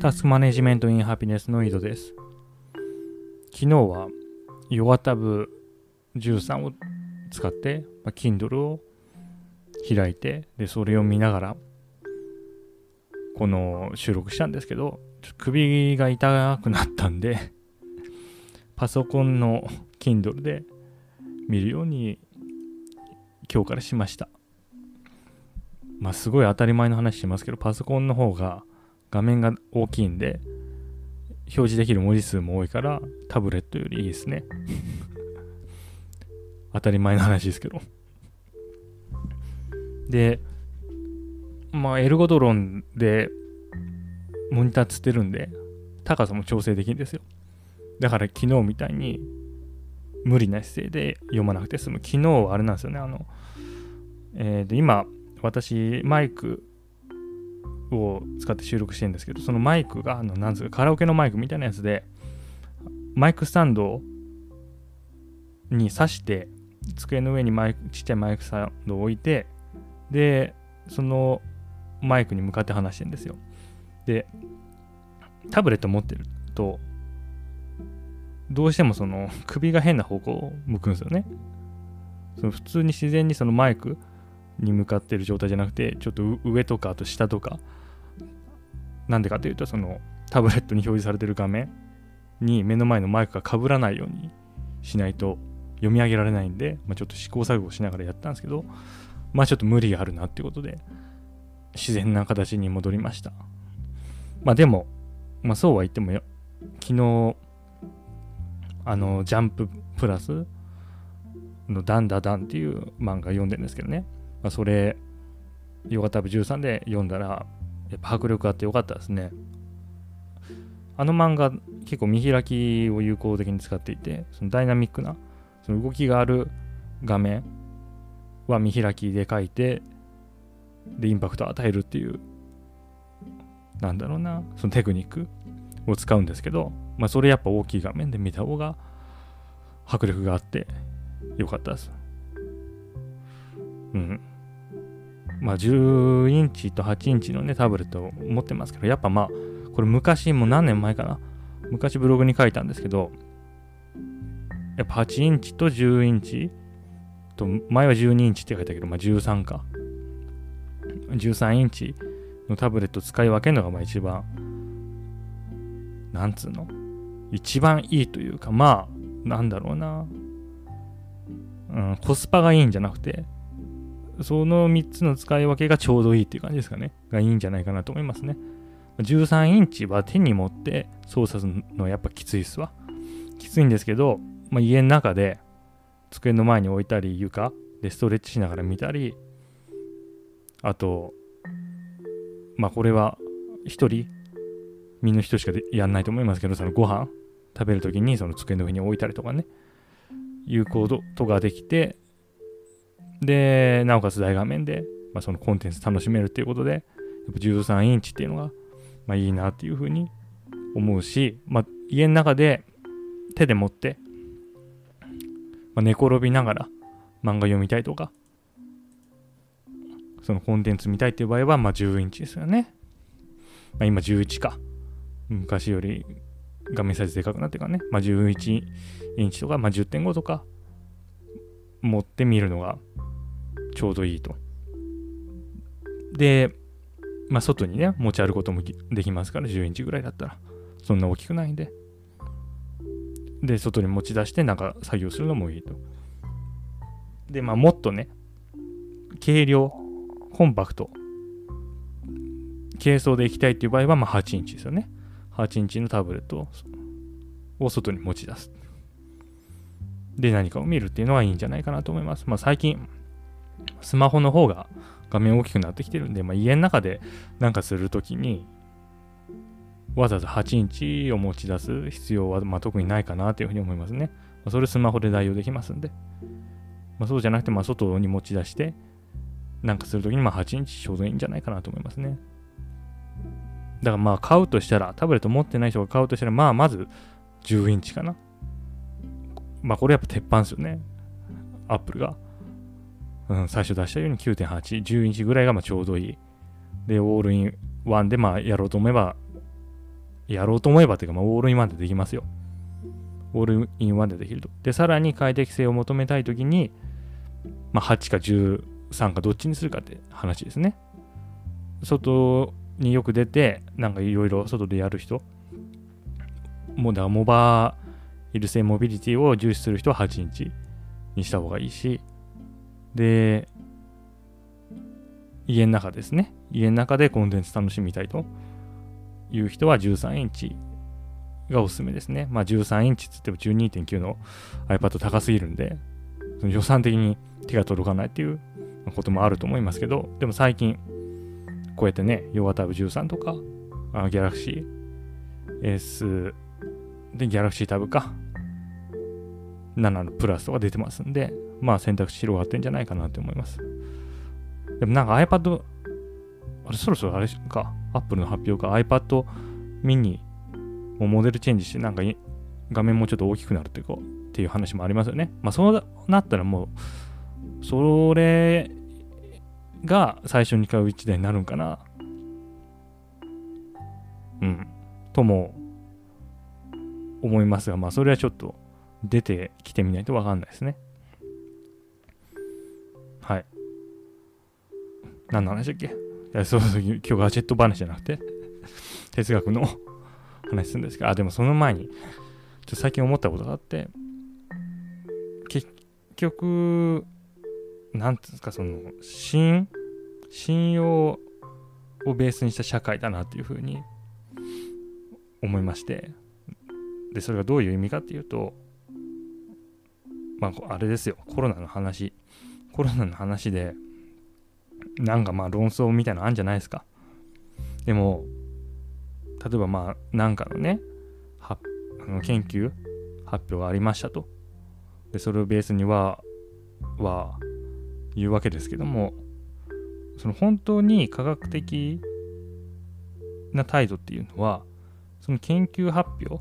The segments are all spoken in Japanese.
タスクマネジメントインハピネスの井戸です。昨日はヨガタブ13を使って、まあ、Kindle を開いて、で、それを見ながら、この収録したんですけど、首が痛くなったんでパソコンの Kindle で見るように今日からしました。まあすごい当たり前の話しますけど、パソコンの方が画面が大きいんで、表示できる文字数も多いから、タブレットよりいいですね。当たり前の話ですけど。で、まあ、エルゴドロンでモニターつってるんで、高さも調整できるんですよ。だから昨日みたいに無理な姿勢で読まなくて済む。昨日はあれなんですよね。あの、えー、で今、私、マイクを使って収録してるんですけど、そのマイクが、あの、なんつうか、カラオケのマイクみたいなやつで、マイクスタンドに挿して、机の上にマイクちっちゃいマイクスタンドを置いて、で、そのマイクに向かって話してるんですよ。で、タブレット持ってると、どうしてもその首が変な方向を向くんですよね。その普通に自然にそのマイクに向かってる状態じゃなくて、ちょっと上とかあと下とか、なんでかというと、そのタブレットに表示されてる画面に目の前のマイクが被らないようにしないと読み上げられないんで、まあ、ちょっと試行錯誤しながらやったんですけど、まあちょっと無理があるなっていうことで、自然な形に戻りました。まあでも、まあそうは言ってもよ、昨日、あの、ジャンププラスのダンダダンっていう漫画読んでるんですけどね。まあ、それ、ヨガタブ13で読んだら、やっぱ迫力あってよかったですね。あの漫画、結構見開きを有効的に使っていて、そのダイナミックな、その動きがある画面は見開きで書いて、で、インパクトを与えるっていう、なんだろうな、そのテクニックを使うんですけど、まあ、それやっぱ大きい画面で見た方が迫力があってよかったです。うん。まあ、10インチと8インチのね、タブレットを持ってますけど、やっぱまあ、これ昔、もう何年前かな。昔ブログに書いたんですけど、やっぱ8インチと10インチと、前は12インチって書いたけど、まあ13か。13インチのタブレット使い分けるのがまあ一番、なんつうの？一番いいというか、まあ、なんだろうな。うん、コスパがいいんじゃなくて、その3つの使い分けがちょうどいいっていう感じですかね。がいいんじゃないかなと思いますね。13インチは手に持って操作するのはやっぱきついっすわ。きついんですけど、まあ、家の中で机の前に置いたり床でストレッチしながら見たり、あと、まあこれは一人、みんな人しかやんないと思いますけど、そのご飯食べるときにその机の上に置いたりとかね、いうことができて、で、なおかつ大画面で、まあ、そのコンテンツ楽しめるっていうことで、やっぱ13インチっていうのが、まあ、いいなっていうふうに思うし、まあ、家の中で手で持って、まあ、寝転びながら漫画読みたいとか、そのコンテンツ見たいっていう場合は、まあ、10インチですよね。まあ、今11か。昔より画面サイズでかくなってからね、まあ、11インチとか、まあ、10.5とか持ってみるのがちょうどいいと。で、まあ、外にね、持ち歩くこともできますから、10インチぐらいだったら、そんな大きくないんで。で、外に持ち出して、なんか作業するのもいいと。で、まあ、もっとね、軽量、コンパクト、軽装でいきたいっていう場合は、まあ、8インチですよね。8インチのタブレットを外に持ち出す。で、何かを見るっていうのはいいんじゃないかなと思います。まあ、最近、スマホの方が画面大きくなってきてるんで、まあ、家の中でなんかするときに、わざわざ8インチを持ち出す必要は、まあ、特にないかなというふうに思いますね。まあ、それスマホで代用できますんで。まあ、そうじゃなくて、まあ、外に持ち出して、なんかするときに、まあ、8インチちょうどいいんじゃないかなと思いますね。だからまあ買うとしたら、タブレット持ってない人が買うとしたら、まあまず10インチかな。まあこれやっぱ鉄板ですよね。アップルが。うん、最初出したように9.8、10インチぐらいがまあちょうどいい。で、オールインワンでまあやろうと思えばやろうと思えばというか、まあ、オールインワンでできますよ。オールインワンでできると。で、さらに快適性を求めたいときに、まあ、8か13かどっちにするかって話ですね。外によく出て、なんかいろいろ外でやる人、もうだモバイル性モビリティを重視する人は8インチにした方がいいし、で、家の中ですね。家の中でコンテンツ楽しみたいという人は13インチがおすすめですね。まあ13インチっつっても12.9の iPad 高すぎるんで、その予算的に手が届かないっていうこともあると思いますけど、でも最近、こうやってね、ヨガタブ13とか、ギャラクシー S でギャラクシータブか、7のプラスとか出てますんで、まあ選択肢広がってんじゃないかなって思います。でもなんか iPad、あれそろそろあれか、Apple の発表か iPad mini もモデルチェンジしてなんか画面もちょっと大きくなるっていうかっていう話もありますよね。まあそうなったらもう、それが最初に買う一台になるんかな。うん。とも思いますが、まあそれはちょっと出てきてみないとわかんないですね。はい。何の話だっけ？いや、そうそう、今日ガジェット話じゃなくて、哲学の 話するんですけど、あ、でもその前に、ちょっと最近思ったことがあって、結局、なんていうんですか、その、信、信用をベースにした社会だなっていうふうに思いまして、で、それがどういう意味かっていうと、まあ、あれですよ、コロナの話。コロナの話で、なんかまあ論争みたいなのあるんじゃないですか。でも、例えばまあ、なんかのねは、あの研究発表がありましたと。で、それをベースには、は言うわけですけども、その本当に科学的な態度っていうのは、その研究発表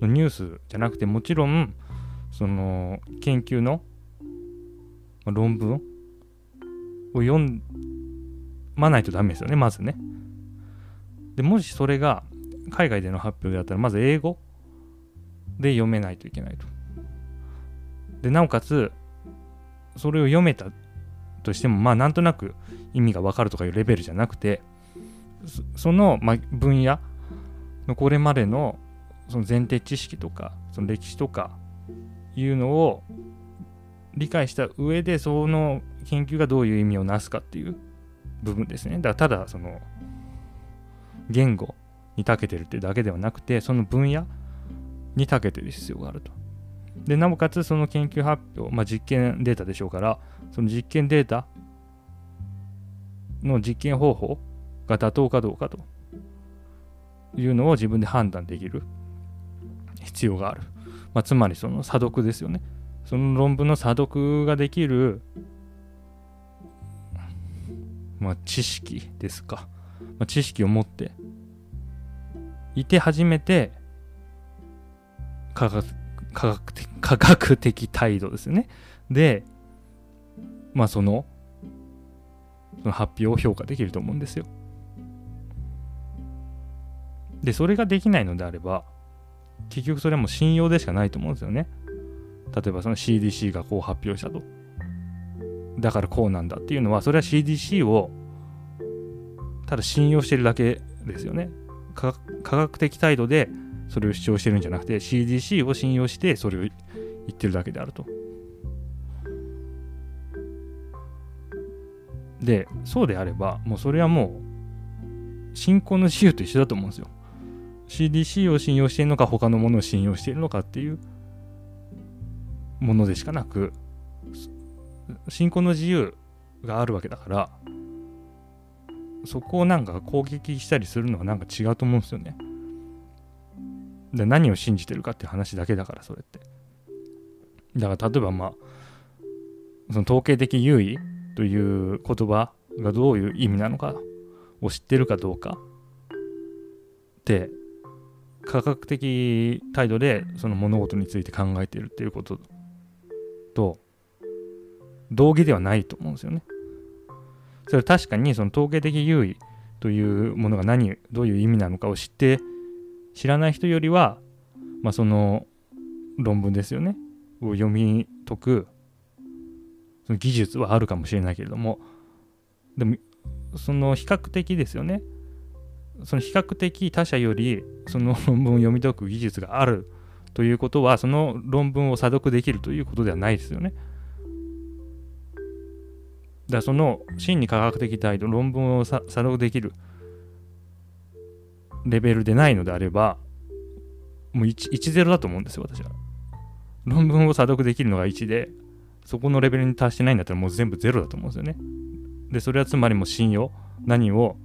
のニュースじゃなくて、もちろん、その研究の論文を読まないとダメですよね、まずね。で、もしそれが海外での発表であったら、まず英語で読めないといけないと。で、なおかつ、それを読めたとしても、まあ、なんとなく意味がわかるとかいうレベルじゃなくて、その、まあ、分野のこれまでのその前提知識とか、その歴史とかいうのを理解した上で、その研究がどういう意味をなすかっていう部分ですね。だからただその言語に長けてるってだけではなくて、その分野に長けてる必要があると。で、なおかつその研究発表、まあ、実験データでしょうから、その実験データの実験方法が妥当かどうかというのを自分で判断できる必要がある。まあ、つまりその査読ですよね。その論文の査読ができるまあ、知識ですか、まあ、知識を持っていて初めて科学科学的科学的態度ですよねでまあそのその発表を評価できると思うんですよでそれができないのであれば結局それも信用でしかないと思うんですよね。例えばその CDC がこう発表したと。だからこうなんだっていうのはそれは CDC をただ信用してるだけですよね。科学的態度でそれを主張してるんじゃなくて CDC を信用してそれを言ってるだけであると。でそうであればもうそれはもう信仰の自由と一緒だと思うんですよ。CDC を信用しているのか他のものを信用しているのかっていうものでしかなく信仰の自由があるわけだからそこをなんか攻撃したりするのはなんか違うと思うんですよね。で何を信じてるかっていう話だけだからそれって。だから例えばまあその統計的優位という言葉がどういう意味なのかを知ってるかどうかって科学的態度でその物事について考えているっていうことと同義ではないと思うんですよね。それは確かにその統計的優位というものが何どういう意味なのかを知って知らない人よりは、まあ、その論文ですよね。を読み解くその技術はあるかもしれないけれども。でもその比較的ですよね。その比較的他者よりその 論文を読み解く技術があるということはその論文を査読できるということではないですよね。だからその真に科学的態度論文を査読できるレベルでないのであればもう10だと思うんですよ私は。論文を査読できるのが1でそこのレベルに達してないんだったらもう全部0だと思うんですよね。でそれはつまりもう信用何を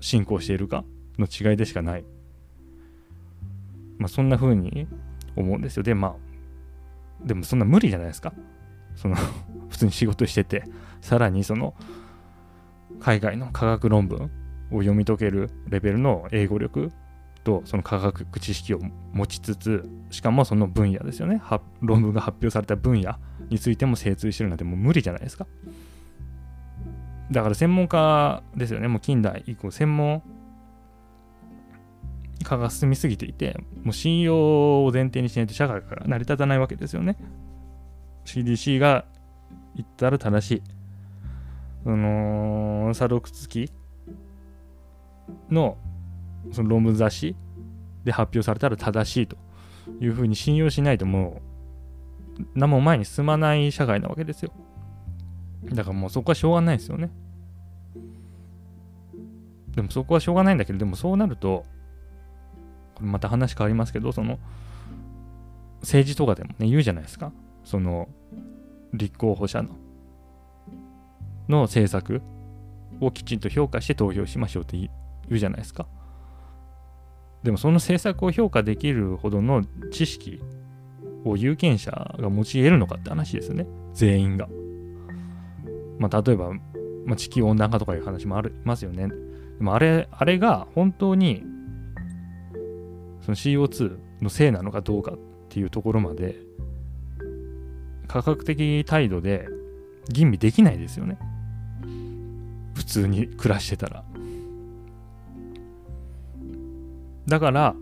信仰しているかの違いでしかない。まあそんな風に思うんですよ。でまあでもそんな無理じゃないですか。その 普通に仕事しててさらにその海外の科学論文を読み解けるレベルの英語力とその科学知識を持ちつつしかもその分野ですよね論文が発表された分野についても精通してるなんてもう無理じゃないですかだから専門家ですよね。もう近代以降専門化が進みすぎていてもう信用を前提にしないと社会が成り立たないわけですよね。CDC が言ったら正しい。その査読付きのその論文雑誌で発表されたら正しいというふうに信用しないともう何も前に進まない社会なわけですよ。だからもうそこはしょうがないですよねでもそこはしょうがないんだけどでもそうなるとこれまた話変わりますけどその政治とかでもね言うじゃないですかその立候補者のの政策をきちんと評価して投票しましょうって言うじゃないですか。でもその政策を評価できるほどの知識を有権者が持ち得るのかって話ですよね。全員が。まあ、例えば、まあ、地球温暖化とかいう話もありますよね。でもあれ、あれが本当にその CO2 のせいなのかどうかっていうところまで科学的態度で吟味できないですよね。普通に暮らしてたら。だから、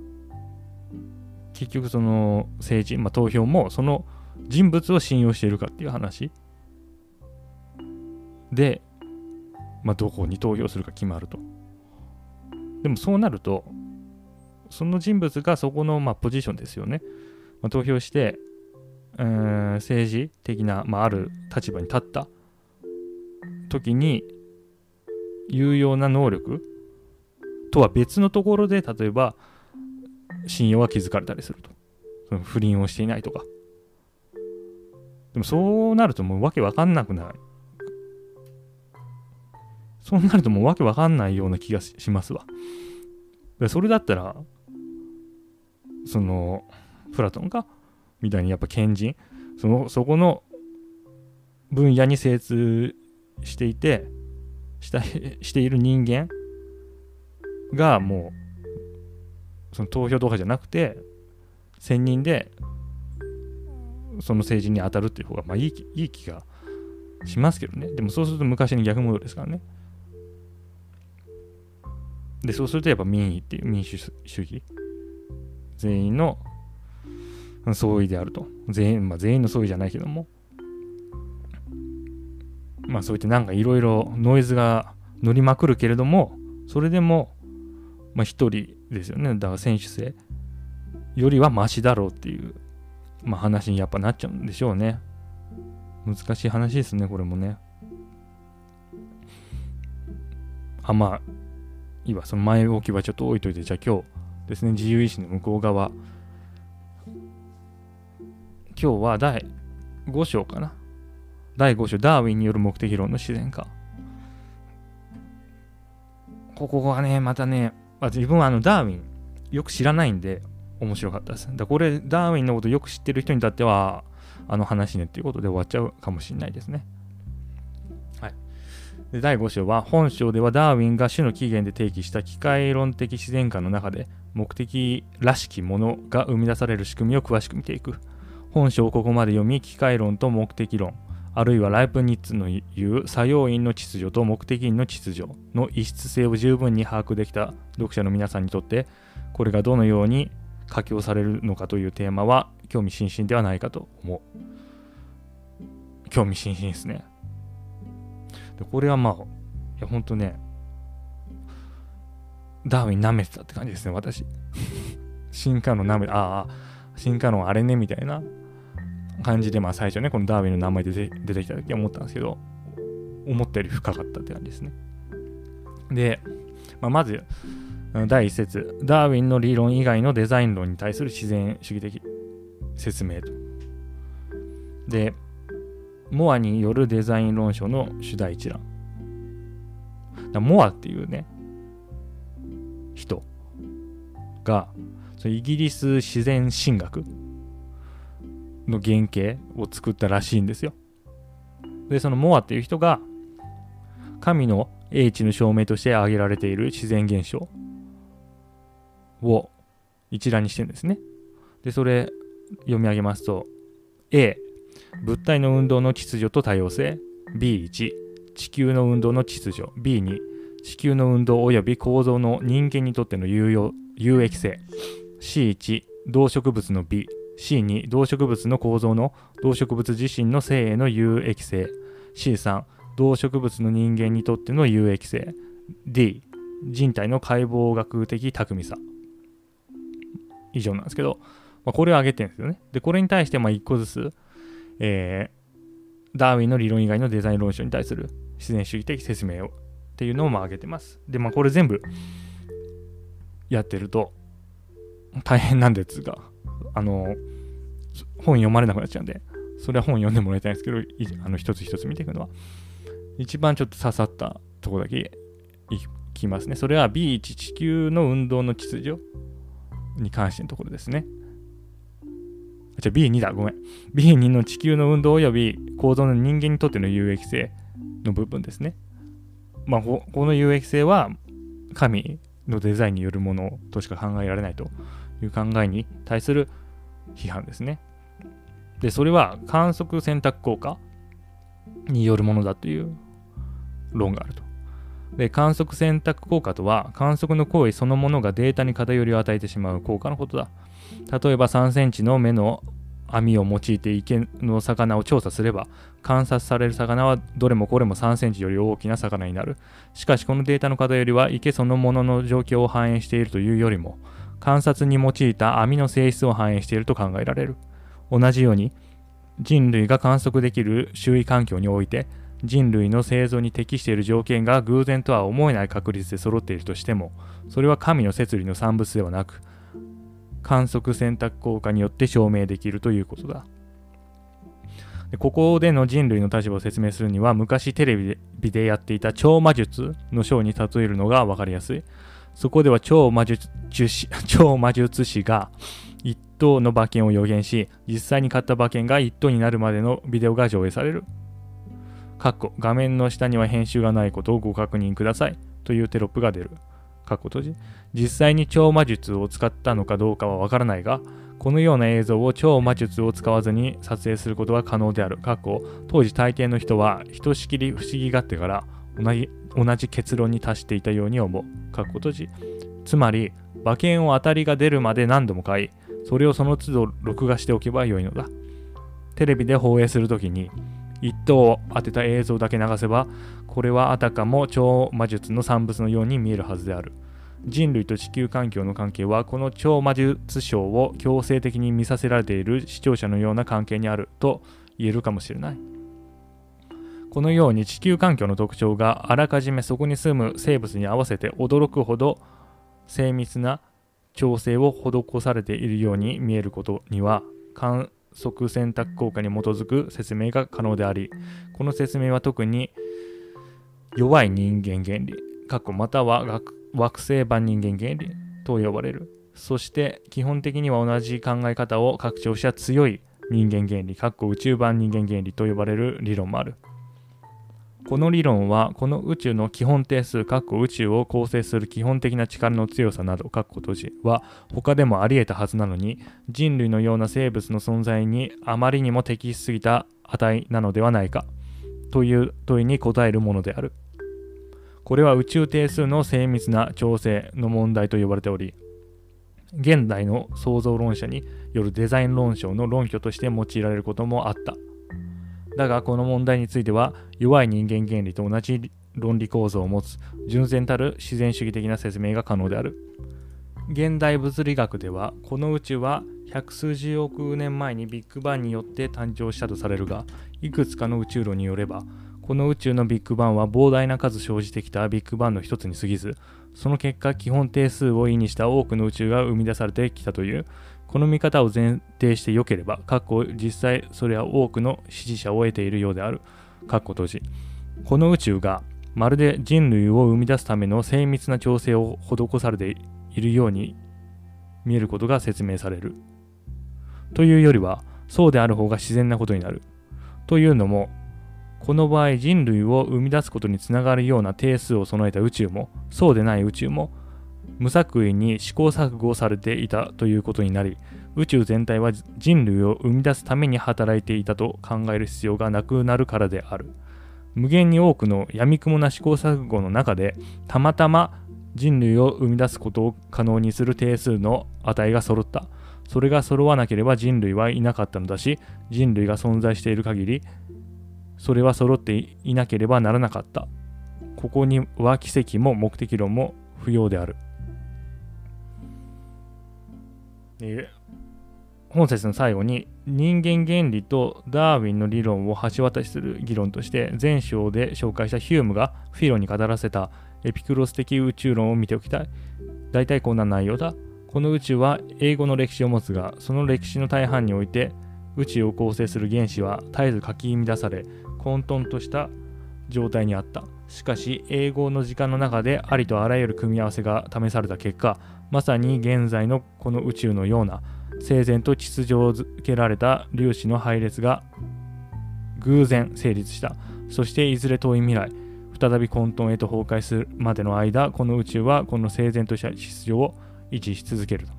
結局その政治、まあ、投票もその人物を信用しているかっていう話で、まあ、どこに投票するか決まると。でもそうなると、その人物がそこのまあポジションですよね。まあ、投票して、政治的な、まあ、ある立場に立った時に有用な能力とは別のところで例えば信用が築かれたりするとその不倫をしていないとかでもそうなるともうわけわかんなくないそうなるともうわけわかんないような気がしますわ。それだったらそのプラトンがみたいにやっぱ賢人そのそこの分野に精通していてしたしている人間がもうその投票とかじゃなくて専任でその政治に当たるっていう方がまあいいいい気がしますけどね。でもそうすると昔に逆戻りですからね。でそうするとやっぱ民意っていう民主主義全員の総意であると。全員、まあ、全員の総意じゃないけども。まあそういってなんかいろいろノイズが乗りまくるけれども、それでも、まあ一人ですよね。だから選手性よりはマシだろうっていう、まあ話にやっぱなっちゃうんでしょうね。難しい話ですね、これもね。あ、まあ、いいわ、その前置きはちょっと置いといて、じゃあ今日ですね、自由意志の向こう側、今日は第5章かな。第5章、ダーウィンによる目的論の自然化。ここがね、またね、まあ、自分はあのダーウィンよく知らないんで面白かったです。だこれ、ダーウィンのことよく知ってる人にとっては、あの話ねっていうことで終わっちゃうかもしれないですね。で第5章は、本章ではダーウィンが種の起源で提起した機械論的自然観の中で、目的らしきものが生み出される仕組みを詳しく見ていく。本書をここまで読み機械論と目的論あるいはライプニッツの言う作用因の秩序と目的因の秩序の異質性を十分に把握できた読者の皆さんにとってこれがどのように書きされるのかというテーマは興味津々ではないかと思う興味津々ですねでこれはまあいやほんとねダーウィン舐めてたって感じですね私 進化の舐めああ進化のあれねみたいな感じで、まあ最初ね、このダーウィンの名前で出てきた時は思ったんですけど、思ったより深かったって感じですね。で、まあ、まず、第一節、ダーウィンの理論以外のデザイン論に対する自然主義的説明と。で、モアによるデザイン論書の主題一覧。モアっていうね、人が、イギリス自然神学の原型を作ったらしいんですよ。で、そのモアっていう人が、神の英知の証明として挙げられている自然現象を一覧にしてるんですね。で、それ読み上げますと、A、物体の運動の秩序と多様性。B1、地球の運動の秩序。B2、地球の運動及び構造の人間にとっての有用有益性。C1、動植物の美。C2、動植物の構造の動植物自身の性への有益性。C3、動植物の人間にとっての有益性。D、人体の解剖学的巧みさ。以上なんですけど、まあ、これを挙げてるんですよね。で、これに対してまあ1個ずつ、えー、ダーウィンの理論以外のデザイン論書に対する自然主義的説明をっていうのをまあ挙げてます。で、まあこれ全部やってると大変なんですが、あの、本読まれなくなっちゃうんで、それは本読んでもらいたいんですけど、あの一つ一つ見ていくのは、一番ちょっと刺さったとこだけいきますね。それは B1 地球の運動の秩序に関してのところですね。じゃ B2 だ、ごめん。B2 の地球の運動及び構造の人間にとっての有益性の部分ですね。まあ、この有益性は神のデザインによるものとしか考えられないという考えに対する批判ですね。で、それは観測選択効果によるものだという論があると。で、観測選択効果とは、観測の行為そのものがデータに偏りを与えてしまう効果のことだ。例えば3センチの目の網を用いて池の魚を調査すれば、観察される魚はどれもこれも3センチより大きな魚になる。しかしこのデータの偏りは池そのものの状況を反映しているというよりも、観察に用いた網の性質を反映していると考えられる。同じように、人類が観測できる周囲環境において、人類の生存に適している条件が偶然とは思えない確率で揃っているとしても、それは神の摂理の産物ではなく、観測選択効果によって証明できるということだ。でここでの人類の立場を説明するには、昔テレビでやっていた超魔術の章に例えるのが分かりやすい。そこでは超魔術師 超魔術師が1等の馬券を予言し、実際に買った馬券が1等になるまでのビデオが上映される。画面の下には編集がないことをご確認くださいというテロップが出る。かっこ閉じ。実際に超魔術を使ったのかどうかはわからないが、このような映像を超魔術を使わずに撮影することは可能である。過去、当時大抵の人はひとしきり不思議がってから同じ同じ結論に達していたように思う。書くことじ。つまり、馬券を当たりが出るまで何度も買い、それをその都度録画しておけばよいのだ。テレビで放映するときに、一等を当てた映像だけ流せば、これはあたかも超魔術の産物のように見えるはずである。人類と地球環境の関係は、この超魔術ショーを強制的に見させられている視聴者のような関係にあると言えるかもしれない。このように地球環境の特徴があらかじめそこに住む生物に合わせて驚くほど精密な調整を施されているように見えることには観即選択効果に基づく説明が可能でありこの説明は特に弱い人間原理過去または惑星版人間原理と呼ばれるそして基本的には同じ考え方を拡張した強い人間原理、かっこ宇宙版人間原理と呼ばれる理論もある。この理論は、この宇宙の基本定数、宇宙を構成する基本的な力の強さなど、閉じは他でもあり得たはずなのに、人類のような生物の存在にあまりにも適しすぎた値なのではないかという問いに答えるものである。これは宇宙定数の精密な調整の問題と呼ばれており、現代の創造論者によるデザイン論証の論拠として用いられることもあった。だがこの問題については弱い人間原理と同じ論理構造を持つ純然たる自然主義的な説明が可能である。現代物理学ではこの宇宙は百数十億年前にビッグバンによって誕生したとされるがいくつかの宇宙論によればこの宇宙のビッグバンは膨大な数生じてきたビッグバンの一つに過ぎず、その結果、基本定数を意にした多くの宇宙が生み出されてきたという、この見方を前提して良ければ、過去実際それは多くの支持者を得ているようである。括弧閉じ。この宇宙がまるで人類を生み出すための精密な調整を施されているように見えることが説明される。というよりは、そうである方が自然なことになる。というのも、この場合人類を生み出すことにつながるような定数を備えた宇宙もそうでない宇宙も無作為に試行錯誤されていたということになり宇宙全体は人類を生み出すために働いていたと考える必要がなくなるからである無限に多くの闇雲な試行錯誤の中でたまたま人類を生み出すことを可能にする定数の値が揃ったそれが揃わなければ人類はいなかったのだし人類が存在している限りそれは揃っていなければならなかった。ここには奇跡も目的論も不要である。え本節の最後に人間原理とダーウィンの理論を橋渡しする議論として前章で紹介したヒュームがフィロに語らせたエピクロス的宇宙論を見ておきたい。大体こんな内容だ。この宇宙は英語の歴史を持つが、その歴史の大半において宇宙を構成する原子は絶えずかき乱され、混沌とした状態にあった。しかし、英語の時間の中でありとあらゆる組み合わせが試された結果、まさに現在のこの宇宙のような整然と秩序を付けられた粒子の配列が偶然成立した。そしていずれ遠い未来、再び混沌へと崩壊するまでの間、この宇宙はこの整然とした秩序を維持し続けると。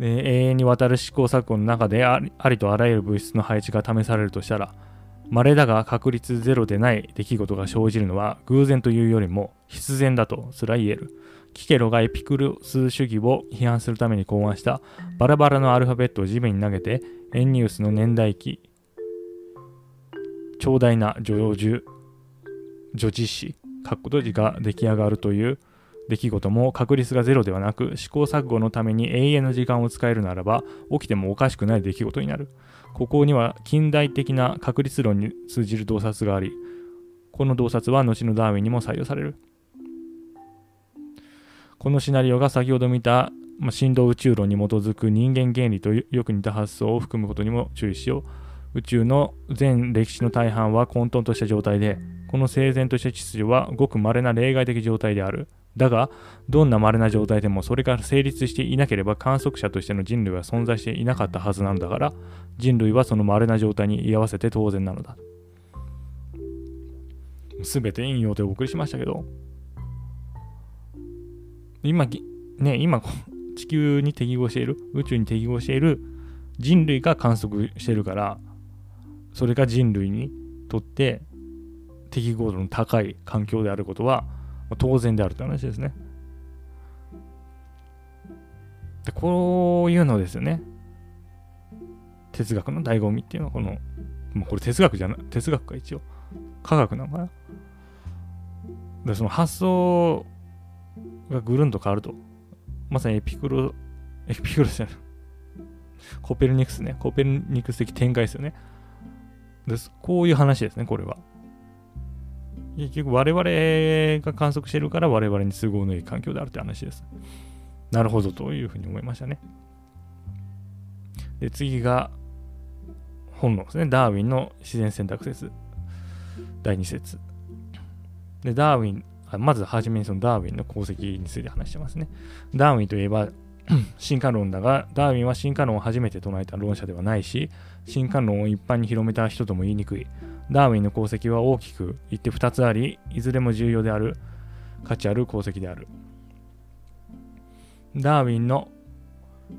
永遠にわたる試行錯誤の中でありとあらゆる物質の配置が試されるとしたら稀だが確率ゼロでない出来事が生じるのは偶然というよりも必然だとすら言える。キケロがエピクルス主義を批判するために考案したバラバラのアルファベットを地面に投げてエンニウスの年代記長大な女女女実史括弧閉じが出来上がるという出来事も確率がゼロではなく試行錯誤のために永遠の時間を使えるならば起きてもおかしくない出来事になる。ここには近代的な確率論に通じる洞察があり、この洞察は後のダーウィンにも採用される。このシナリオが先ほど見た、ま、振動宇宙論に基づく人間原理とよく似た発想を含むことにも注意しよう。宇宙の全歴史の大半は混沌とした状態で、この整然とした秩序はごく稀な例外的状態である。だが、どんな稀な状態でもそれが成立していなければ観測者としての人類は存在していなかったはずなのだから、人類はその稀な状態に居合わせて当然なのだ。すべて引用でお送りしましたけど、今、ね、今、地球に適合している、宇宙に適合している人類が観測してるから、それが人類にとって適合度の高い環境であることは、当然であるという話ですね。でこういうのですよね。哲学の醍醐味っていうのは、この、もうこれ哲学じゃない、哲学か一応。科学なのかな。で、その発想がぐるんと変わると。まさにエピクロ、エピクロじゃない。コペルニクスね。コペルニクス的展開ですよね。です。こういう話ですね、これは。結局我々が観測してるから我々に都合のいい環境であるという話です。なるほどというふうに思いましたね。で次が本能ですね。ダーウィンの自然選択説。第2節。で、ダーウィン、まずはじめにそのダーウィンの功績について話してますね。ダーウィンといえば 進化論だが、ダーウィンは進化論を初めて唱えた論者ではないし、進化論を一般に広めた人とも言いにくい。ダーウィンの功績は大きく言って2つあり、いずれも重要である、価値ある功績である。ダーウィンの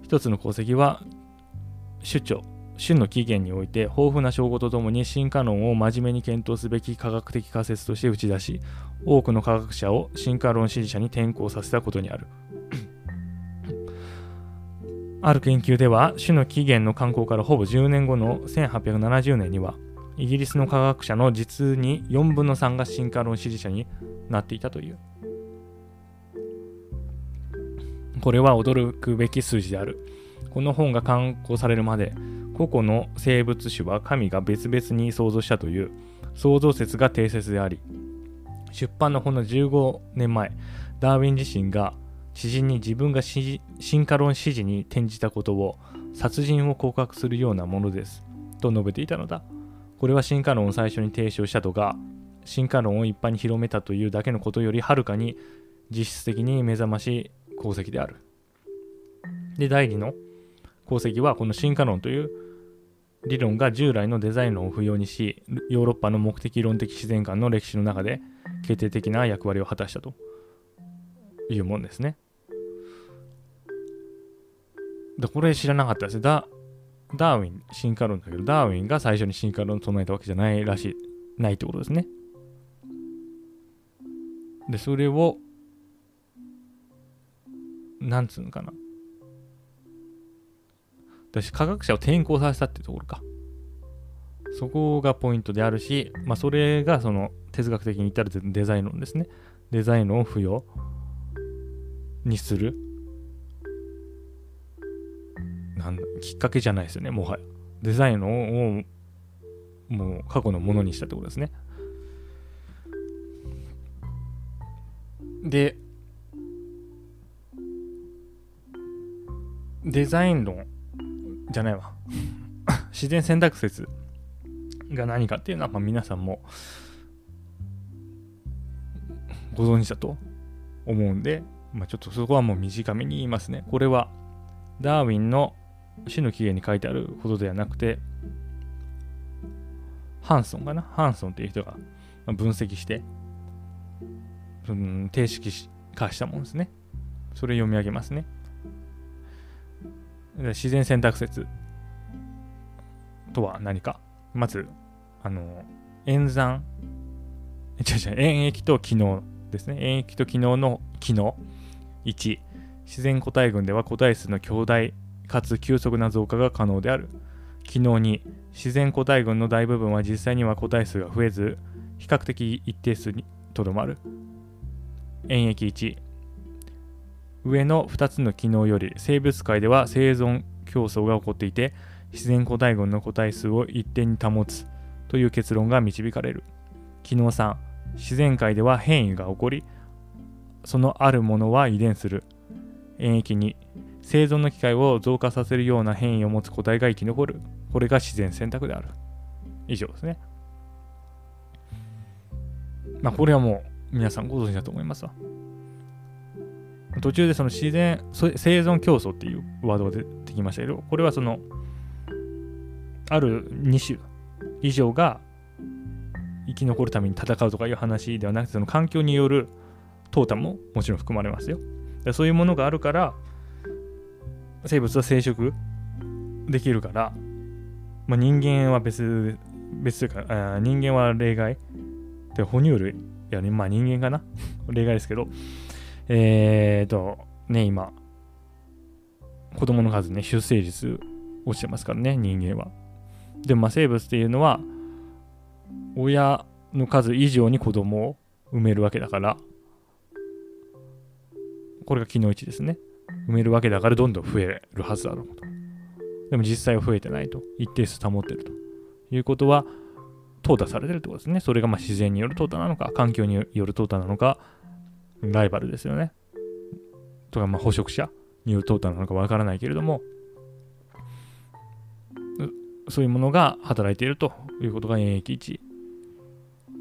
一つの功績は、主張、旬の起源において豊富な証拠とともに進化論を真面目に検討すべき科学的仮説として打ち出し多くの科学者を進化論支持者に転向させたことにあるある研究では種の起源の観光からほぼ10年後の1870年にはイギリスの科学者の実に4分の3が進化論支持者になっていたという。これは驚くべき数字である。この本が刊行されるまで個々の生物種は神が別々に創造したという創造説が定説であり出版のほんの15年前ダーウィン自身が知人に自分が進化論支持に転じたことを殺人を告白するようなものですと述べていたのだ。これは進化論を最初に提唱したとか進化論を一般に広めたというだけのことよりはるかに実質的に目覚ましい功績であるで第2の功績はこの進化論という理論が従来のデザイン論を不要にしヨーロッパの目的論的自然観の歴史の中で決定的な役割を果たしたというもんですね。でこれ知らなかったですダダーウィン進化論だけどダーウィンが最初に進化論を唱えたわけじゃないらしいないってことですね。でそれをなんつうのかな私科学者を転校させたってところか。そこがポイントであるし、まあ、それがその哲学的に言ったらデザイン論ですね。デザイン論を不要にするなんきっかけじゃないですよね、もはや。デザイン論をもう過去のものにしたってことですね。で、デザイン論じゃないわ 自然選択説が何かっていうのは、まあ、皆さんもご存知だと思うんで、まあ、ちょっとそこはもう短めに言いますね。これはダーウィンの死の起源に書いてあることではなくて、ハンソンかな？ハンソンっていう人が分析して、うん、定式化したものですね。それ読み上げますね。自然選択説とは何か？まず、あの、演算、違う違う、演疫と機能ですね。演疫と機能の機能。1、自然個体群では個体数の強大かつ急速な増加が可能である。機能2、自然個体群の大部分は実際には個体数が増えず、比較的一定数にとどまる。演疫1、上の2つの機能より生物界では生存競争が起こっていて自然個体群の個体数を一定に保つ。という結論が導かれる。機能3自然界では変異が起こりそのあるものは遺伝する。演疫に生存の機会を増加させるような変異を持つ個体が生き残る。これが自然選択である。以上ですね。まあこれはもう皆さんご存知だと思いますわ。途中でその自然生存競争っていうワードが出てきましたけど、これはその、ある2種以上が生き残るために戦うとかいう話ではなくて、その環境による淘汰ももちろん含まれますよ。そういうものがあるから、生物は生殖できるから、まあ、人間は別、別というか、人間は例外。で、哺乳類やね、まあ人間かな例外ですけど、えっ、ー、と、ね、今、子供の数ね、出生率落ちてますからね、人間は。でも、まあ、生物っていうのは、親の数以上に子供を埋めるわけだから、これが機能1ですね。埋めるわけだからどんどん増えるはずだろうと。でも実際は増えてないと。一定数保ってるということは、淘汰されてるってことですね。それがまあ自然による淘汰なのか、環境による淘汰なのか、ライバルですよね。とか、ま、捕食者による淘汰なのかわからないけれども、そういうものが働いているということが演疫1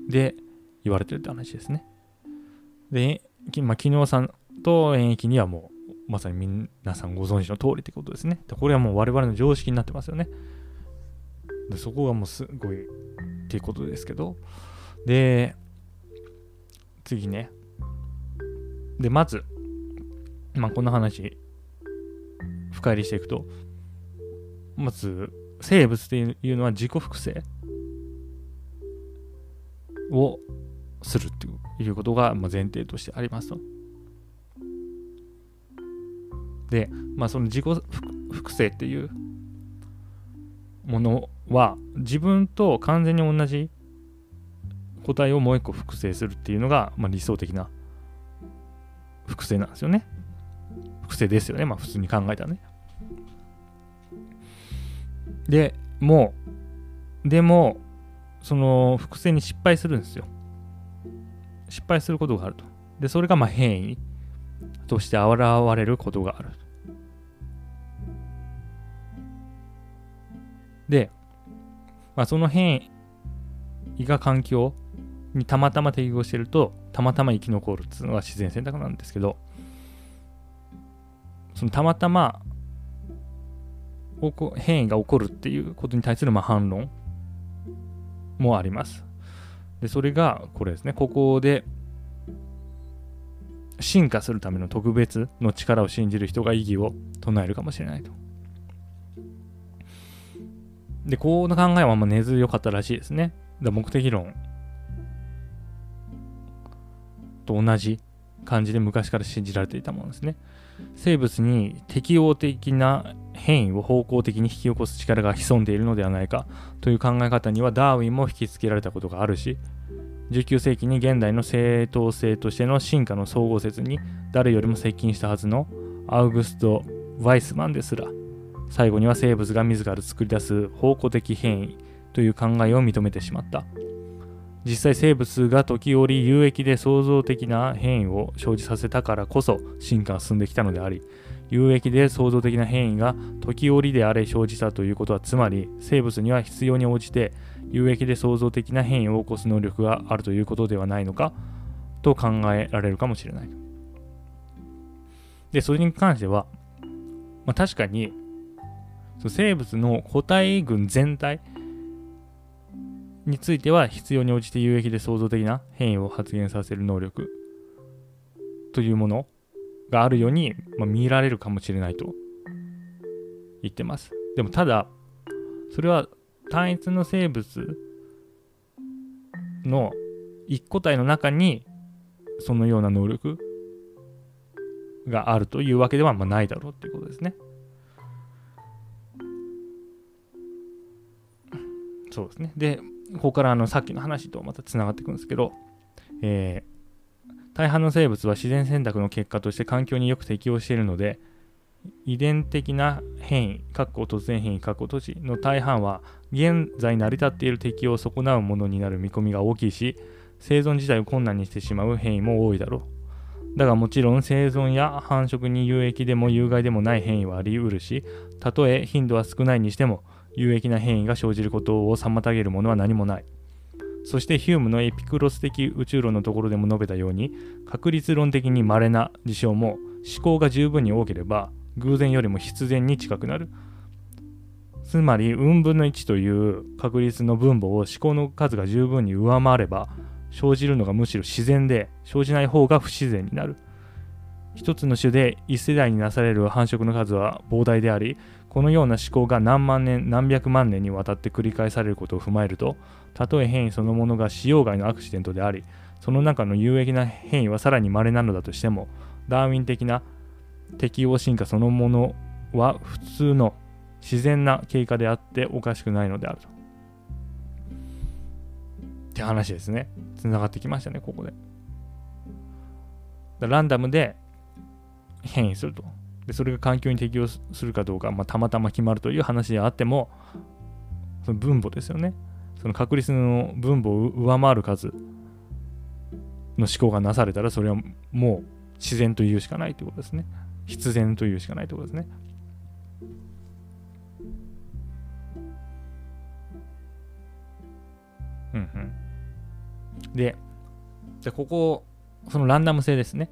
で言われてるって話ですね。で、まあ、機能さんと演疫にはもう、まさに皆さんご存知の通りってことですね。でこれはもう我々の常識になってますよね。でそこがもうすごいっていうことですけど、で、次ね、で、まず、まあ、この話、深入りしていくと、まず、生物っていうのは自己複製をするっていうことが前提としてありますと。で、まあ、その自己複製っていうものは自分と完全に同じ個体をもう一個複製するっていうのが、まあ、理想的な複製なんですよね。複製ですよね。まあ普通に考えたらね。で、もう、でも、その複製に失敗するんですよ。失敗することがあると。で、それがまあ変異として現れることがある。で、まあ、その変異が環境にたまたま適合してると、たまたま生き残るっていうのが自然選択なんですけど、そのたまたま変異が起こるっていうことに対するま反論もあります。で、それがこれですね。ここで進化するための特別の力を信じる人が意義を唱えるかもしれないと。で、この考えはあ根強かったらしいですね。だ目的論と同じ感じで昔から信じられていたものですね。生物に適応的な変異を方向的に引き起こす力が潜んでいるのではないかという考え方にはダーウィンも引きつけられたことがあるし19世紀に現代の正当性としての進化の総合説に誰よりも接近したはずのアウグスト・ワイスマンですら最後には生物が自ら作り出す方向的変異という考えを認めてしまった実際生物が時折有益で創造的な変異を生じさせたからこそ進化が進んできたのであり有益で創造的な変異が時折であれ生じたということはつまり生物には必要に応じて有益で創造的な変異を起こす能力があるということではないのかと考えられるかもしれない。で、それに関しては、まあ、確かに生物の個体群全体については必要に応じて有益で創造的な変異を発現させる能力というものがあるように、まあ、見られるかもしれないと言ってます。でもただ、それは単一の生物の一個体の中にそのような能力があるというわけではまあないだろうっていうことですね。そうですね。で、ここからあのさっきの話とまたつながっていくんですけど、えー、大半の生物は自然選択の結果として環境によく適応しているので、遺伝的な変異、括弧突然変異、括弧都市の大半は現在成り立っている適応を損なうものになる見込みが大きいし、生存自体を困難にしてしまう変異も多いだろう。だがもちろん生存や繁殖に有益でも有害でもない変異はあり得るし、たとえ頻度は少ないにしても、有益な変異が生じることを妨げるものは何もない。そしてヒュームのエピクロス的宇宙論のところでも述べたように、確率論的に稀な事象も思考が十分に多ければ偶然よりも必然に近くなる。つまり、運分の1という確率の分母を思考の数が十分に上回れば、生じるのがむしろ自然で、生じない方が不自然になる。一つの種で一世代になされる繁殖の数は膨大であり、このような思考が何万年何百万年にわたって繰り返されることを踏まえるとたとえ変異そのものが使用外のアクシデントでありその中の有益な変異はさらに稀なのだとしてもダーウィン的な適応進化そのものは普通の自然な経過であっておかしくないのであると。って話ですね。つながってきましたね、ここで。ランダムで変異すると。でそれが環境に適応するかどうか、まあ、たまたま決まるという話であってもその分母ですよね。その確率の分母を上回る数の思考がなされたらそれはもう自然と言うしかないということですね。必然と言うしかないということですね。うんうん。ででここそのランダム性ですね。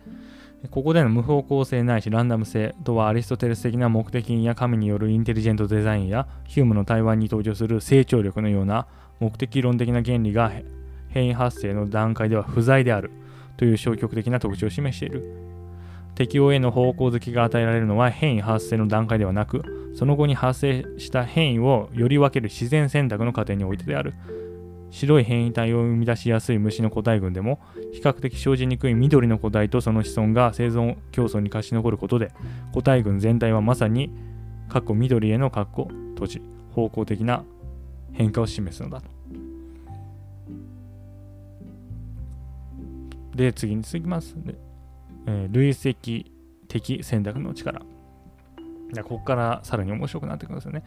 ここでの無方向性ないしランダム性とはアリストテレス的な目的や神によるインテリジェントデザインやヒュームの対話に登場する成長力のような目的論的な原理が変異発生の段階では不在であるという消極的な特徴を示している。適応への方向づきが与えられるのは変異発生の段階ではなく、その後に発生した変異をより分ける自然選択の過程においてである。白い変異体を生み出しやすい虫の個体群でも比較的生じにくい緑の個体とその子孫が生存競争に勝ち残ることで個体群全体はまさに過去緑への過去土地方向的な変化を示すのだと。で次に続きます。えー、累積的選択の力。ここからさらに面白くなってくるんですよね。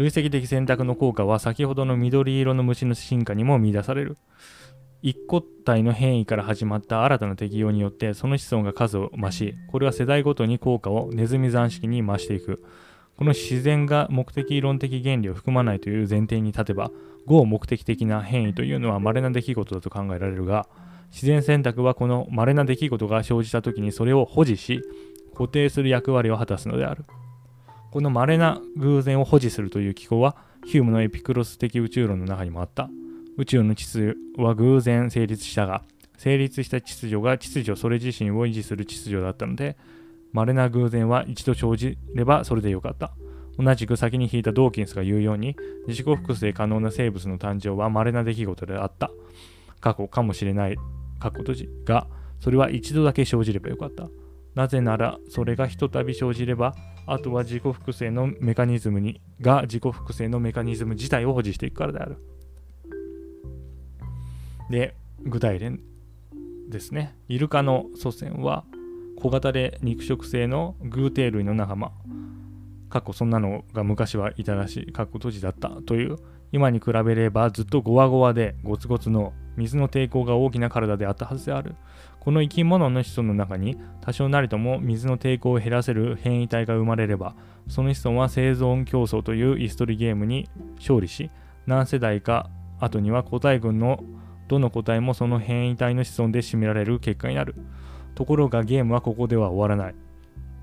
累積的選択の効果は先ほどの緑色の虫の進化にも見出される。一個体の変異から始まった新たな適用によってその子孫が数を増し、これは世代ごとに効果をネズミ算式に増していく。この自然が目的論的原理を含まないという前提に立てば、合目的的な変異というのは稀な出来事だと考えられるが、自然選択はこの稀な出来事が生じた時にそれを保持し、固定する役割を果たすのである。この稀な偶然を保持するという機構は、ヒュームのエピクロス的宇宙論の中にもあった。宇宙の秩序は偶然成立したが、成立した秩序が秩序それ自身を維持する秩序だったので、稀な偶然は一度生じればそれでよかった。同じく先に引いたドーキンスが言うように、自己複製可能な生物の誕生は稀な出来事であった。過去かもしれない過去閉じが、それは一度だけ生じればよかった。なぜなら、それがひとたび生じれば、あとは自己複製のメカニズムにが自己複製のメカニズム自体を保持していくからである。で、具体例ですね。イルカの祖先は小型で肉食性のグーテー類の仲間。過去そんなのが昔はいたらしい、過去閉じだったという、今に比べればずっとゴワゴワでゴツゴツの水の抵抗が大きな体であったはずである。この生き物の子孫の中に多少なりとも水の抵抗を減らせる変異体が生まれれば、その子孫は生存競争というイストリゲームに勝利し、何世代か後には個体群のどの個体もその変異体の子孫で占められる結果になる。ところがゲームはここでは終わらない。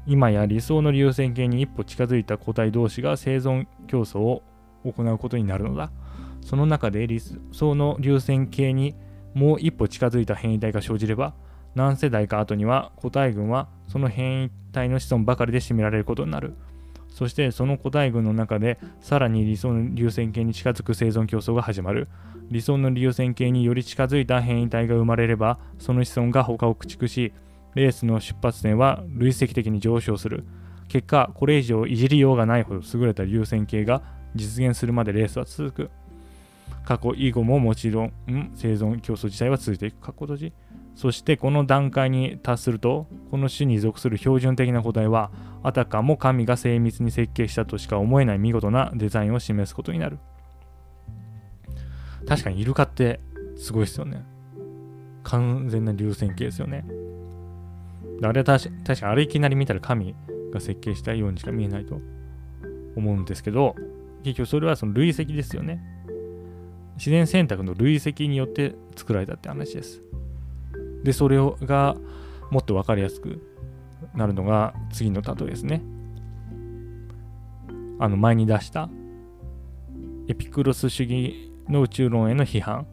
今や理想の流線形に一歩近づいた個体同士が生存競争を行うことになるのだ。その中で理想の流線形にもう一歩近づいた変異体が生じれば、何世代か後には個体群はその変異体の子孫ばかりで占められることになる。そしてその個体群の中でさらに理想の流線形に近づく生存競争が始まる。理想の流線形により近づいた変異体が生まれればその子孫が他を駆逐しレースの出発点は累積的に上昇する。結果、これ以上いじりようがないほど優れた流線形が実現するまでレースは続く。過去以後ももちろん、生存競争自体は続いていく。過去閉じ。そしてこの段階に達すると、この種に属する標準的な個体は、あたかも神が精密に設計したとしか思えない見事なデザインを示すことになる。確かにイルカってすごいですよね。完全な流線形ですよね。あれは確かにあれいきなり見たら神が設計したようにしか見えないと思うんですけど、結局それはその累積ですよね。自然選択の累積によって作られたって話です。で、それをがもっと分かりやすくなるのが次の例えですね。あの前に出したエピクロス主義の宇宙論への批判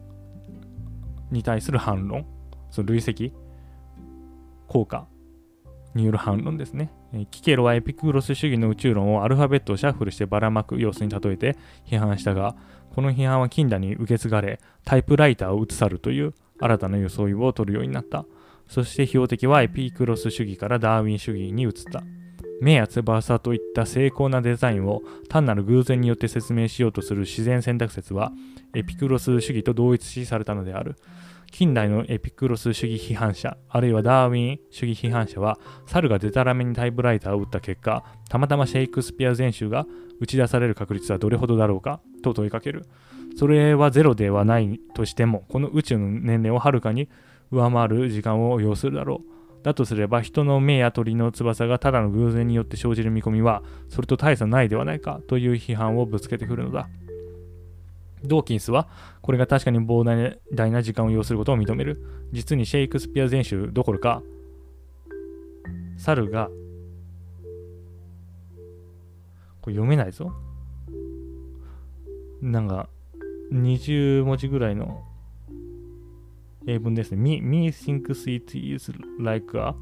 に対する反論、その累積効果による反論ですね。キケロはエピクロス主義の宇宙論をアルファベットをシャッフルしてばらまく様子に例えて批判したが、この批判は近代に受け継がれ、タイプライターを移さるという新たな装いを取るようになった。そして標的はエピクロス主義からダーウィン主義に移った。目や翼といった精巧なデザインを単なる偶然によって説明しようとする自然選択説はエピクロス主義と同一視されたのである。近代のエピクロス主義批判者、あるいはダーウィン主義批判者は、猿がデタラメにタイプライターを打った結果、たまたまシェイクスピア全集が打ち出される確率はどれほどだろうかと問いかける。それはゼロではないとしても、この宇宙の年齢をはるかに上回る時間を要するだろう。だとすれば、人の目や鳥の翼がただの偶然によって生じる見込みは、それと大差ないではないかという批判をぶつけてくるのだ。ドーキンスは、これが確かに膨大な時間を要することを認める。実にシェイクスピア全集どころか、猿が、これ読めないぞ。なんか、20文字ぐらいの英文ですね。me, me thinks it is like a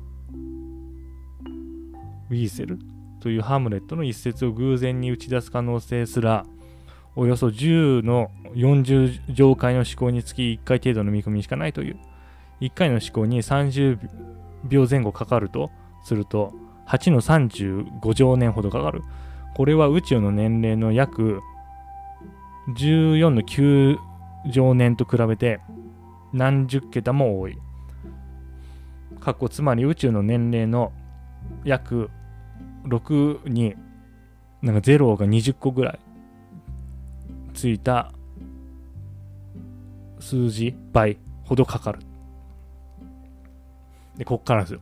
weasel というハムレットの一節を偶然に打ち出す可能性すらおよそ10の40乗回の思考につき1回程度の見込みしかないという1回の思考に30秒前後かかるとすると8の35乗年ほどかかるこれは宇宙の年齢の約14の9乗年と比べて何十桁も多い。過去つまり宇宙の年齢の約6になんか0が20個ぐらいついた数字倍ほどかかる。で、こっからですよ。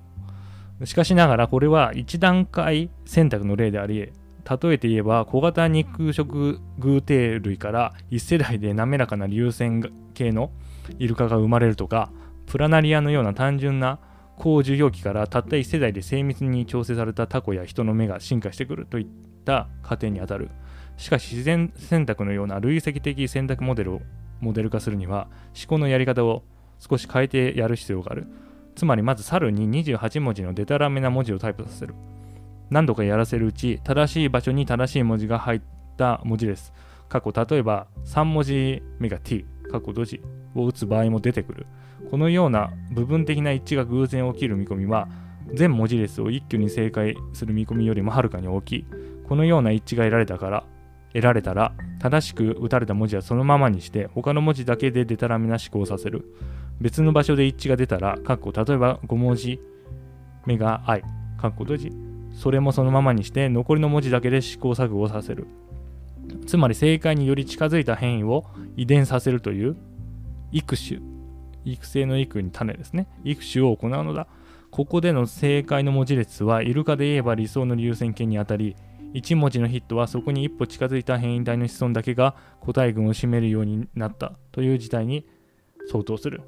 しかしながらこれは1段階選択の例であり、例えて言えば小型肉食偶蹄類から1世代で滑らかな流線系のイルカが生まれるとかプラナリアのような単純な高受容器からたった1世代で精密に調整されたタコや人の目が進化してくるといった過程にあたる。しかし自然選択のような累積的選択モデルをモデル化するには思考のやり方を少し変えてやる必要がある。つまりまず猿に28文字のデタラメな文字をタイプさせる。何度かやらせるうち正しい場所に正しい文字が入った文字です。過去例えば3文字目が t 過去ドジを打つ場合も出てくる。このような部分的な一致が偶然起きる見込みは全文字列を一挙に正解する見込みよりもはるかに大きい。このような一致が得られたから得られたら正しく打たれた文字はそのままにして他の文字だけでデタラメな思考させる。別の場所で一致が出たら、例えば5文字目が i、閉じそれもそのままにして残りの文字だけで試行錯誤させる。つまり正解により近づいた変異を遺伝させるという育種育成の育に種ですね。育種を行うのだ。ここでの正解の文字列はイルカで言えば理想の流線形にあたり1文字のヒットはそこに一歩近づいた変異体の子孫だけが個体群を占めるようになったという事態に相当する。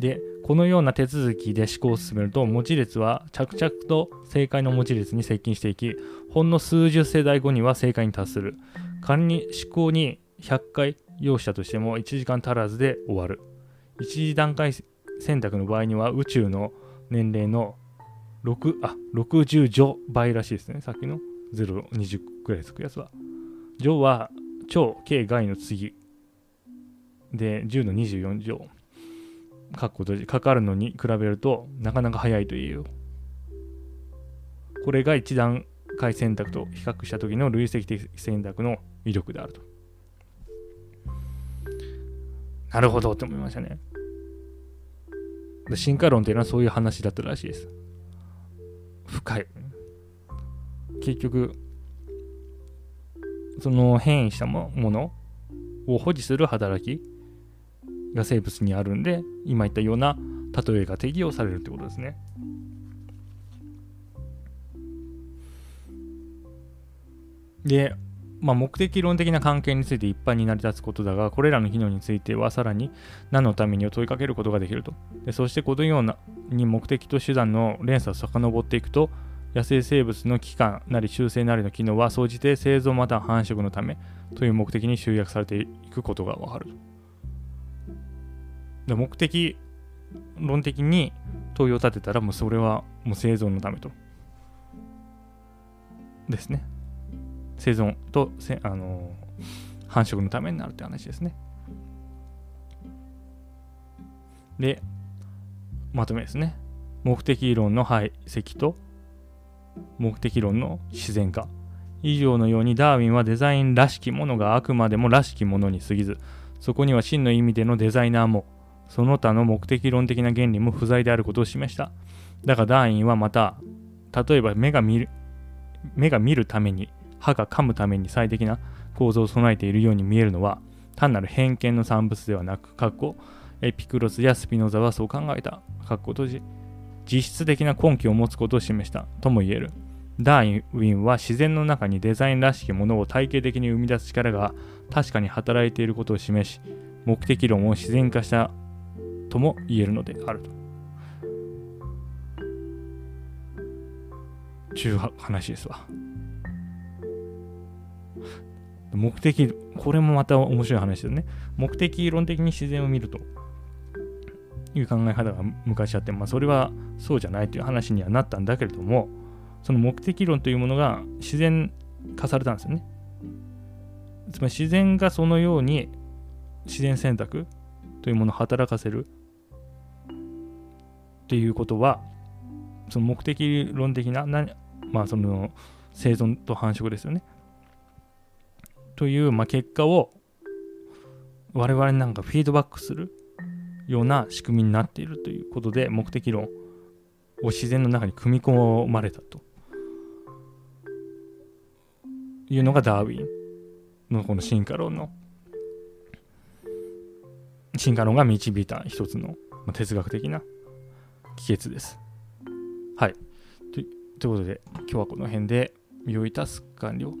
で、このような手続きで思考を進めると文字列は着々と正解の文字列に接近していき、ほんの数十世代後には正解に達する。仮に思考に100回要したとしても1時間足らずで終わる。1次段階選択の場合には宇宙の年齢の6あ60乗倍らしいですね。さっきの0、20くらいつくやつは。乗は超軽外の次で10の24乗。かっこ閉じかかるのに比べるとなかなか早いという。これが一段階選択と比較した時の累積的選択の威力であると。なるほどって思いましたね。進化論っていうのはそういう話だったらしいです。深い。結局その変異したものを保持する働きが生物にあるんで今言ったような例えが適用されるってことですね。で、まあ、目的論的な関係について一般に成り立つことだが、これらの機能についてはさらに何のためにを問いかけることができると。でそしてこのようなに目的と手段の連鎖を遡っていくと、野生生物の器官なり習性なりの機能は総じて生存または繁殖のためという目的に集約されていくことがわかると。で目的論的に問いを立てたらもうそれはもう生存のためと。ですね。生存とせあの繁殖のためになるって話ですね。でまとめですね。目的論の排斥と目的論の自然化。以上のようにダーウィンはデザインらしきものがあくまでもらしきものに過ぎずそこには真の意味でのデザイナーもその他の目的論的な原理も不在であることを示した。だがダーインはまた、例えば目が見る目が見るために、歯が噛むために最適な構造を備えているように見えるのは、単なる偏見の産物ではなく、かっこエピクロスやスピノザはそう考えた。かっこ閉じ。実質的な根拠を持つことを示したとも言える。ダーウィンは自然の中にデザインらしきものを体系的に生み出す力が確かに働いていることを示し、目的論を自然化したとも言えるのであると。ちゅう話ですわ。目的、これもまた面白い話ですね。目的論的に自然を見ると、いう考え方が昔あって、まあ、それはそうじゃないという話にはなったんだけれどもその目的論というものが自然化されたんですよねつまり自然がそのように自然選択というものを働かせるっていうことはその目的論的ななまあその生存と繁殖ですよね。という、まあ、結果を我々なんかフィードバックするような仕組みになっているということで目的論を自然の中に組み込まれたと。いうのがダーウィンのこの進化論の進化論が導いた一つの哲学的な帰結です。はい。ということで今日はこの辺で身をいたす完了。